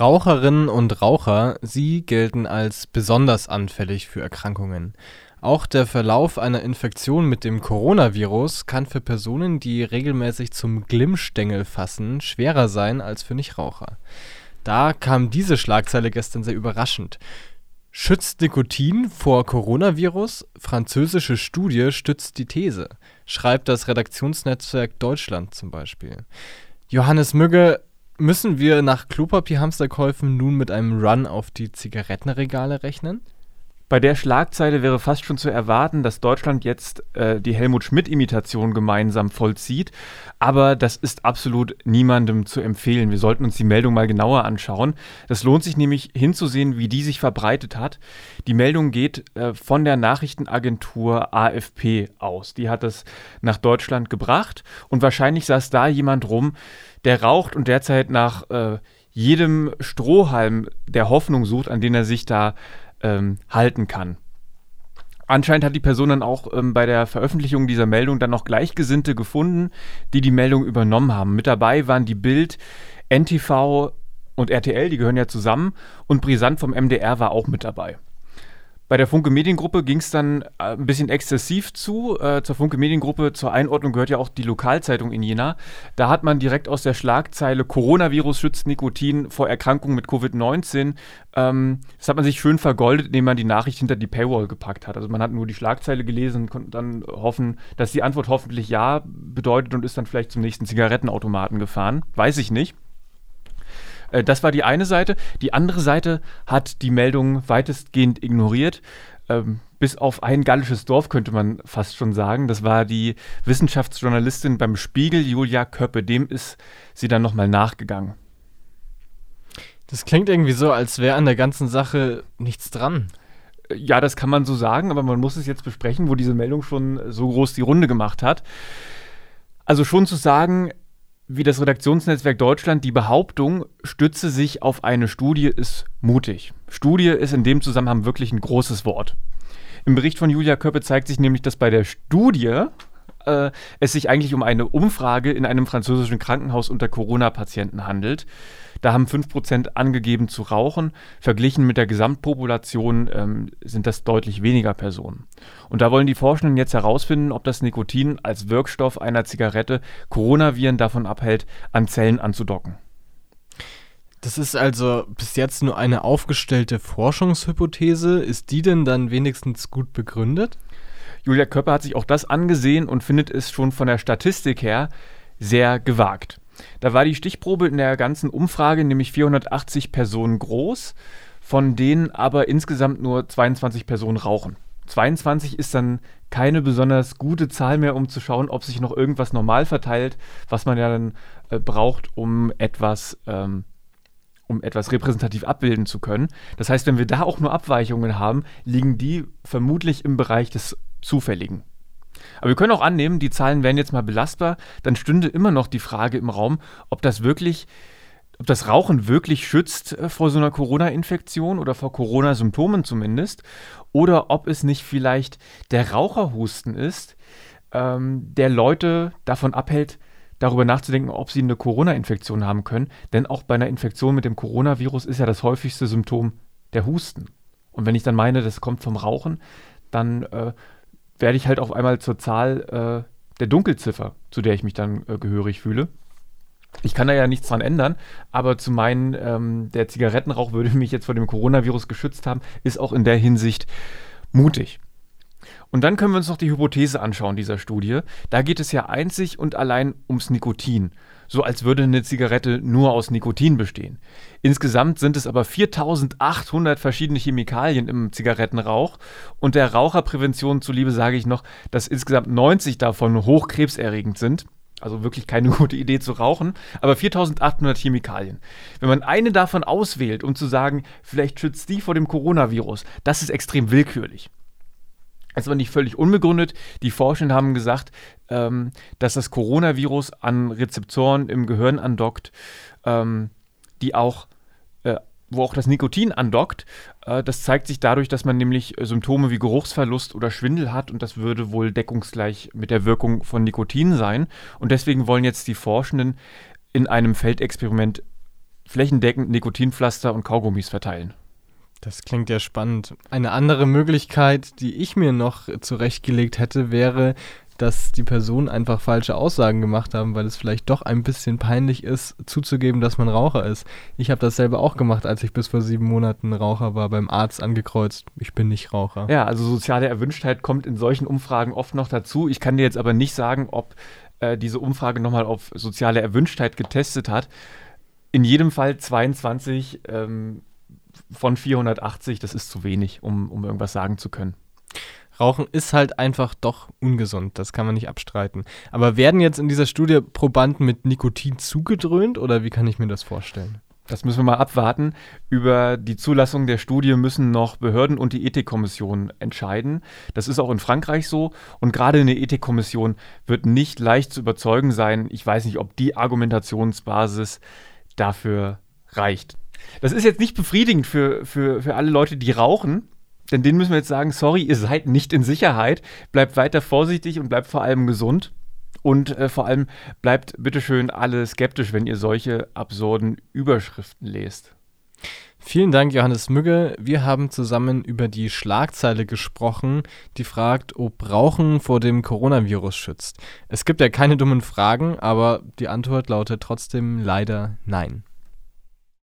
Raucherinnen und Raucher, sie gelten als besonders anfällig für Erkrankungen. Auch der Verlauf einer Infektion mit dem Coronavirus kann für Personen, die regelmäßig zum Glimmstängel fassen, schwerer sein als für Nichtraucher. Da kam diese Schlagzeile gestern sehr überraschend. Schützt Nikotin vor Coronavirus? Französische Studie stützt die These, schreibt das Redaktionsnetzwerk Deutschland zum Beispiel. Johannes Mügge, Müssen wir nach Klopapierhamsterkäufen nun mit einem Run auf die Zigarettenregale rechnen? Bei der Schlagzeile wäre fast schon zu erwarten, dass Deutschland jetzt äh, die Helmut Schmidt-Imitation gemeinsam vollzieht. Aber das ist absolut niemandem zu empfehlen. Wir sollten uns die Meldung mal genauer anschauen. Das lohnt sich nämlich hinzusehen, wie die sich verbreitet hat. Die Meldung geht äh, von der Nachrichtenagentur AFP aus. Die hat es nach Deutschland gebracht und wahrscheinlich saß da jemand rum, der raucht und derzeit nach äh, jedem Strohhalm der Hoffnung sucht, an den er sich da ähm, halten kann. Anscheinend hat die Person dann auch ähm, bei der Veröffentlichung dieser Meldung dann noch Gleichgesinnte gefunden, die die Meldung übernommen haben. Mit dabei waren die Bild, NTV und RTL, die gehören ja zusammen, und Brisant vom MDR war auch mit dabei. Bei der Funke Mediengruppe ging es dann äh, ein bisschen exzessiv zu. Äh, zur Funke Mediengruppe zur Einordnung gehört ja auch die Lokalzeitung in Jena. Da hat man direkt aus der Schlagzeile Coronavirus schützt Nikotin vor Erkrankung mit Covid-19. Ähm, das hat man sich schön vergoldet, indem man die Nachricht hinter die Paywall gepackt hat. Also man hat nur die Schlagzeile gelesen und konnte dann hoffen, dass die Antwort hoffentlich ja bedeutet und ist dann vielleicht zum nächsten Zigarettenautomaten gefahren. Weiß ich nicht. Äh, das war die eine Seite. Die andere Seite hat die Meldung weitestgehend ignoriert. Ähm, bis auf ein gallisches Dorf könnte man fast schon sagen. Das war die Wissenschaftsjournalistin beim Spiegel, Julia Köppe. Dem ist sie dann nochmal nachgegangen. Das klingt irgendwie so, als wäre an der ganzen Sache nichts dran. Äh, ja, das kann man so sagen, aber man muss es jetzt besprechen, wo diese Meldung schon so groß die Runde gemacht hat. Also schon zu sagen, wie das Redaktionsnetzwerk Deutschland, die Behauptung stütze sich auf eine Studie, ist mutig. Studie ist in dem Zusammenhang wirklich ein großes Wort. Im Bericht von Julia Köppe zeigt sich nämlich, dass bei der Studie äh, es sich eigentlich um eine Umfrage in einem französischen Krankenhaus unter Corona-Patienten handelt. Da haben 5% angegeben zu rauchen. Verglichen mit der Gesamtpopulation ähm, sind das deutlich weniger Personen. Und da wollen die Forschenden jetzt herausfinden, ob das Nikotin als Wirkstoff einer Zigarette Coronaviren davon abhält, an Zellen anzudocken. Das ist also bis jetzt nur eine aufgestellte Forschungshypothese. Ist die denn dann wenigstens gut begründet? Julia Köpper hat sich auch das angesehen und findet es schon von der Statistik her sehr gewagt. Da war die Stichprobe in der ganzen Umfrage nämlich 480 Personen groß, von denen aber insgesamt nur 22 Personen rauchen. 22 ist dann keine besonders gute Zahl mehr, um zu schauen, ob sich noch irgendwas normal verteilt, was man ja dann äh, braucht, um etwas, ähm, um etwas repräsentativ abbilden zu können. Das heißt, wenn wir da auch nur Abweichungen haben, liegen die vermutlich im Bereich des Zufälligen. Aber wir können auch annehmen, die Zahlen wären jetzt mal belastbar, dann stünde immer noch die Frage im Raum, ob das wirklich, ob das Rauchen wirklich schützt äh, vor so einer Corona-Infektion oder vor Corona-Symptomen zumindest, oder ob es nicht vielleicht der Raucherhusten ist, ähm, der Leute davon abhält, darüber nachzudenken, ob sie eine Corona-Infektion haben können. Denn auch bei einer Infektion mit dem Coronavirus ist ja das häufigste Symptom der Husten. Und wenn ich dann meine, das kommt vom Rauchen, dann äh, werde ich halt auf einmal zur Zahl äh, der Dunkelziffer, zu der ich mich dann äh, gehörig fühle. Ich kann da ja nichts dran ändern, aber zu meinen, ähm, der Zigarettenrauch würde mich jetzt vor dem Coronavirus geschützt haben, ist auch in der Hinsicht mutig. Und dann können wir uns noch die Hypothese anschauen dieser Studie. Da geht es ja einzig und allein ums Nikotin so als würde eine Zigarette nur aus Nikotin bestehen. Insgesamt sind es aber 4800 verschiedene Chemikalien im Zigarettenrauch und der Raucherprävention zuliebe sage ich noch, dass insgesamt 90 davon hochkrebserregend sind. Also wirklich keine gute Idee zu rauchen, aber 4800 Chemikalien. Wenn man eine davon auswählt, um zu sagen, vielleicht schützt die vor dem Coronavirus, das ist extrem willkürlich. Das ist aber nicht völlig unbegründet. Die Forschenden haben gesagt, ähm, dass das Coronavirus an Rezeptoren im Gehirn andockt, ähm, die auch, äh, wo auch das Nikotin andockt. Äh, das zeigt sich dadurch, dass man nämlich Symptome wie Geruchsverlust oder Schwindel hat und das würde wohl deckungsgleich mit der Wirkung von Nikotin sein. Und deswegen wollen jetzt die Forschenden in einem Feldexperiment flächendeckend Nikotinpflaster und Kaugummis verteilen. Das klingt ja spannend. Eine andere Möglichkeit, die ich mir noch zurechtgelegt hätte, wäre, dass die Personen einfach falsche Aussagen gemacht haben, weil es vielleicht doch ein bisschen peinlich ist, zuzugeben, dass man Raucher ist. Ich habe das selber auch gemacht, als ich bis vor sieben Monaten Raucher war, beim Arzt angekreuzt. Ich bin nicht Raucher. Ja, also soziale Erwünschtheit kommt in solchen Umfragen oft noch dazu. Ich kann dir jetzt aber nicht sagen, ob äh, diese Umfrage nochmal auf soziale Erwünschtheit getestet hat. In jedem Fall 22 ähm, von 480, das ist zu wenig, um, um irgendwas sagen zu können. Rauchen ist halt einfach doch ungesund, das kann man nicht abstreiten. Aber werden jetzt in dieser Studie Probanden mit Nikotin zugedröhnt oder wie kann ich mir das vorstellen? Das müssen wir mal abwarten. Über die Zulassung der Studie müssen noch Behörden und die Ethikkommission entscheiden. Das ist auch in Frankreich so. Und gerade eine Ethikkommission wird nicht leicht zu überzeugen sein. Ich weiß nicht, ob die Argumentationsbasis dafür reicht. Das ist jetzt nicht befriedigend für, für, für alle Leute, die rauchen. Denn denen müssen wir jetzt sagen, sorry, ihr seid nicht in Sicherheit. Bleibt weiter vorsichtig und bleibt vor allem gesund. Und äh, vor allem bleibt bitteschön alle skeptisch, wenn ihr solche absurden Überschriften lest. Vielen Dank, Johannes Mügge. Wir haben zusammen über die Schlagzeile gesprochen, die fragt, ob Rauchen vor dem Coronavirus schützt. Es gibt ja keine dummen Fragen, aber die Antwort lautet trotzdem leider nein.